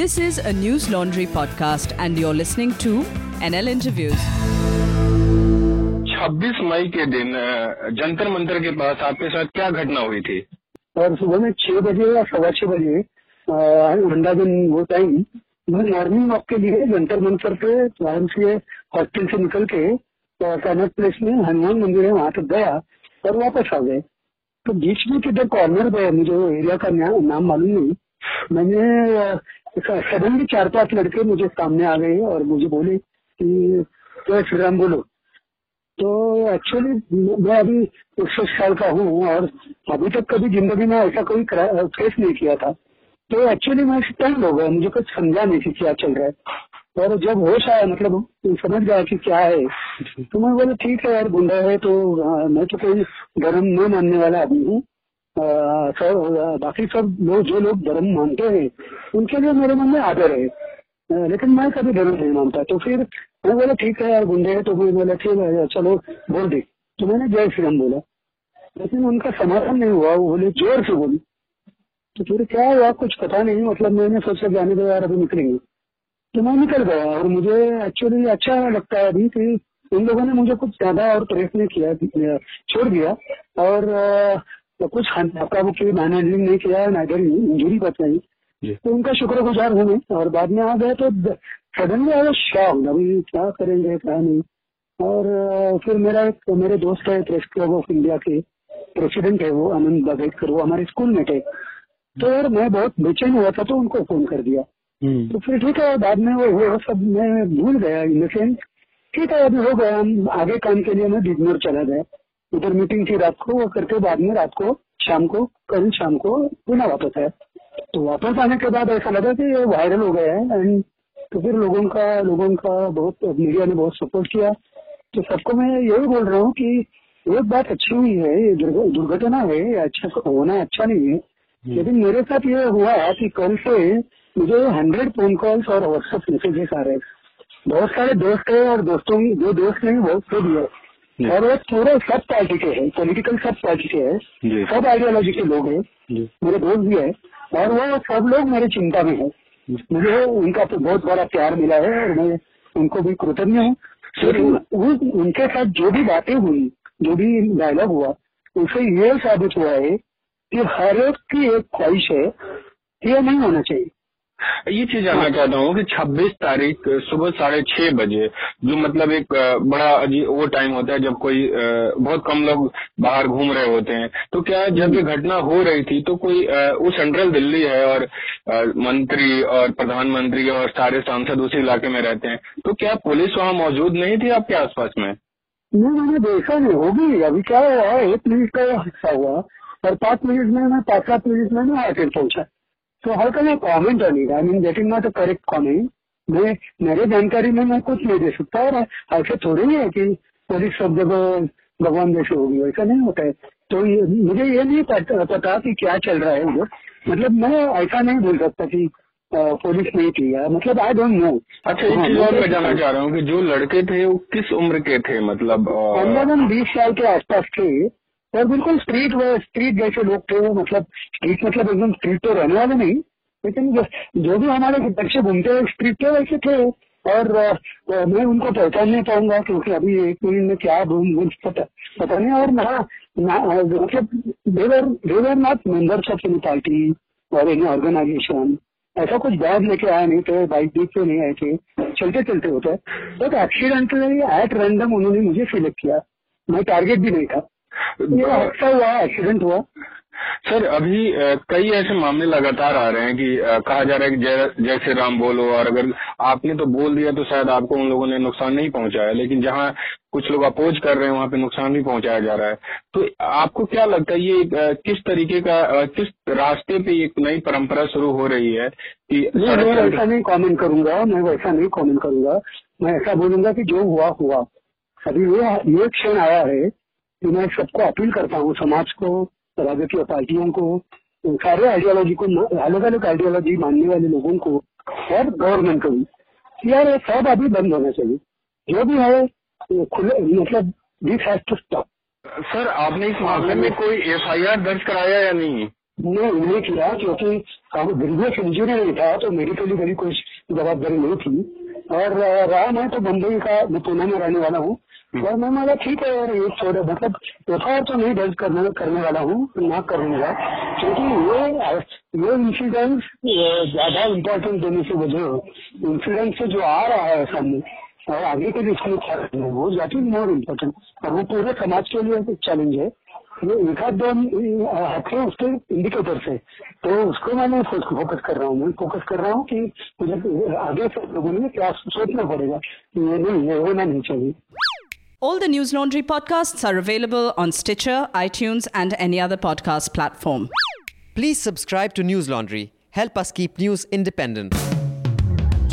This is a News Laundry podcast, and you're listening to NL Interviews. 26 मई के दिन जंतर मंतर के पास आपके साथ क्या घटना हुई थी? और सुबह में छह बजे या सवा छह बजे अंदाजन वो टाइम मैं मॉर्निंग वॉक के लिए जंतर मंतर पे वाराणसी हॉस्टल से निकल के कनक प्लेस में हनुमान मंदिर है वहाँ तक गया और वापस आ गए। तो बीच में किधर कॉर्नर पे मुझे एरिया का नाम मालूम नहीं। मैंने सडनली चार पाँच लड़के मुझे सामने आ गए और मुझे बोले कि जय श्री राम बोलो। तो एक्चुअली मैं अभी इकसठ साल का हूँ और अभी तक कभी ज़िंदगी में ऐसा कोई फेस नहीं किया था। तो एक्चुअली मैं स्टैंड हो गया, मुझे कुछ समझा नहीं कि क्या चल रहा है। और जब होश आया मतलब समझ गया कि क्या है तो मैं बोला, ठीक है यार, गुंडा है तो मैं तो कोई धर्म नहीं मानने वाला आदमी हूँ। आ, बाकी सब लोग जो लोग धर्म मानते हैं उनके लिए मेरे मन में आदर है। लेकिन मैं कभी धर्म नहीं मानता। तो फिर मैं बोला ठीक है यार गुंडे है तो मैं बोला ठीक है चलो बोल दे। तो मैंने जय श्री राम बोला। लेकिन उनका समाधान नहीं हुआ। वो बोले ज़ोर से बोली। तो फिर क्या हुआ कुछ पता नहीं। मतलब मैंने सोचा जाने दो यार अभी निकलेंगे। तो मैं निकल गया और मुझे एक्चुअली अच्छा लगता है अभी कि इन लोगों ने मुझे कुछ ज़्यादा और प्रेस नहीं किया छोड़ दिया। और अ, कुछ धक्का मुक्की मैन हैंडलिंग नहीं किया है नाइडर इंजरी बताई। तो उनका शुक्रगुजार हूँ मैं। और बाद में आ गए तो सडनली आई शॉक अभी क्या करेंगे क्या नहीं। और फिर मेरा एक मेरे दोस्त है प्रेस क्लब ऑफ़ इंडिया के प्रेसिडेंट है वो आनंद बघेटकर वो हमारे स्कूल में थे। तो यार मैं बहुत बेचैन हुआ था तो उनको फ़ोन कर दिया। तो फिर ठीक है बाद में वो हुआ सब मैं भूल गया इन द सेंस ठीक है अभी हो गया हम आगे काम के लिए मैं बिजनौर चला गया। उधर मीटिंग थी रात को वो करके बाद में रात को शाम को कल शाम को पुनः वापस आया। तो वापस आने के बाद ऐसा लगा कि ये वायरल हो गया है एंड तो फिर लोगों का लोगों का बहुत मीडिया ने बहुत सपोर्ट किया। तो सबको मैं यही बोल रहा हूँ कि एक बात अच्छी हुई है ये दुर्घटना है ये अच्छा होना अच्छा नहीं है। लेकिन मेरे साथ ये हुआ है कि कल से मुझे हंड्रेड फ़ोन कॉल्स और व्हाट्सएप मैसेजेस आ रहे हैं। बहुत सारे दोस्त है और दोस्तों जो दोस्त नहीं बहुत से भी है और वो पूरे सब पार्टी के हैं पॉलिटिकल सब पार्टी के। हैं सब आइडियोलॉजी के लोग हैं मेरे दोस्त भी है और वो सब लोग मेरी चिंता में है। मुझे उनका तो बहुत बड़ा प्यार मिला है और मैं उनको भी कृतज्ञ हूँ। लेकिन उनके साथ जो भी बातें हुई जो भी डायलॉग हुआ उससे ये साबित हुआ है कि हर एक की एक ख्वाहिश है कि ये नहीं होना चाहिए। ये चीज़ जानना चाहता हूँ कि 26 तारीख, सुबह साढ़े छह बजे, जो मतलब एक बड़ा अजीब वो टाइम होता है जब कोई बहुत कम लोग बाहर घूम रहे होते हैं। तो क्या जब ये घटना हो रही थी तो कोई वो सेंट्रल दिल्ली है और मंत्री और प्रधानमंत्री और सारे सांसद उसी इलाके में रहते हैं तो क्या पुलिस वहाँ मौजूद नहीं थी आपके आसपास में? नहीं, मैंने देखा नहीं होगी अभी क्या हुआ एक मिनट का हादसा हुआ और पाँच मिनट में पाँच सात मिनट में आके पहुँचा। तो how can I comment on it I mean getting not a correct comment मैं मेरे जानकारी में मैं कुछ नहीं दे सकता और ऐसे थोड़ी ही है कि पुलिस सब जगह भगवान जैसे होगी ऐसा नहीं होता है। तो ये, मुझे ये नहीं पता, पता कि क्या चल रहा है उधर। मतलब मैं ऐसा नहीं बोल सकता कि पुलिस नहीं थी या मतलब आई डोंट नो अच्छा एक चीज़ और मैं जानना चाह रहा हूँ कि जो लड़के थे वो किस उम्र के थे? मतलब अंदाजन बीस साल के आसपास थे और बिल्कुल स्ट्रीट वे स्ट्रीट जैसे लोग थे वो मतलब स्ट्रीट मतलब एकदम स्ट्रीट तो रहने वाले नहीं लेकिन जो, भी हमारे बच्चे घूमते हैं स्ट्रीट पे वैसे थे। और मैं उनको पहचान नहीं पाऊँगा क्योंकि अभी एक मिनट में क्या घूम पता पता नहीं। और ना, मतलब they're they're not members of any party और एनी ऑर्गेनाइजेशन ऐसा कुछ बैग लेके आए नहीं थे बाइक बीक पे नहीं आए थे। चलते चलते होता बट एक्सीडेंटली एट रैंडम उन्होंने मुझे सिलेक्ट किया। मैं टारगेट भी नहीं था। हादसा हुआ एक्सीडेंट हुआ। सर अभी कई ऐसे मामले लगातार आ रहे हैं कि कहा जा रहा है कि जय जय श्री राम बोलो और अगर आपने तो बोल दिया तो शायद आपको उन लोगों ने नुकसान नहीं पहुँचाया लेकिन जहाँ कुछ लोग अपोज कर रहे हैं वहाँ पे नुकसान भी पहुँचाया जा रहा है। तो आपको क्या लगता है ये किस तरीके का किस रास्ते पे एक नई परंपरा शुरू हो रही है कि मैं वैसा नहीं कॉमेंट करूँगा मैं वैसा नहीं कॉमेंट करूँगा। मैं ऐसा बोलूँगा कि जो हुआ हुआ। अभी ये ये क्षण आया है मैं सबको अपील करता हूँ समाज को राजकीय पार्टियों को सारे आइडियोलॉजी को अलग अलग आइडियोलॉजी मानने वाले लोगों को और गवर्नमेंट को भी यार ये सब अभी बंद होना चाहिए। जो भी है खुले मतलब this has to stop sir आपने इस मामले में कोई एफआईआर दर्ज कराया या नहीं? ने नहीं किया क्योंकि बिज़नेस इंजरी नहीं था तो मेडिकली मेरी कोई जवाबदारी नहीं थी। और रहा मैं तो मुंबई का मैं पुणे में रहने वाला हूँ। और मैं बोला ठीक है यार ये थोड़ा मतलब एफ़ तो नहीं दर्ज करने करने वाला हूँ ना करूँगा। क्योंकि ये ये इंसिडेंट ज़्यादा इम्पोर्टेंट देने की वजह इंसिडेंट से जो आ रहा है सामने और आगे के लिए वो दैट इज़ मोर इम्पोर्टेंट और वो पूरे समाज के लिए चैलेंज है। ये एक आध दो हफ़्ते उसके इंडिकेटर से तो उसको मैंने फोकस कर रहा हूँ मैं फोकस कर रहा हूँ कि मुझे आगे से लोगों ने क्या सोचना पड़ेगा कि ये नहीं ये होना नहीं चाहिए All the News Laundry podcasts are available on Stitcher, iTunes, and any other podcast platform. Please subscribe to News Laundry. Help us keep news independent.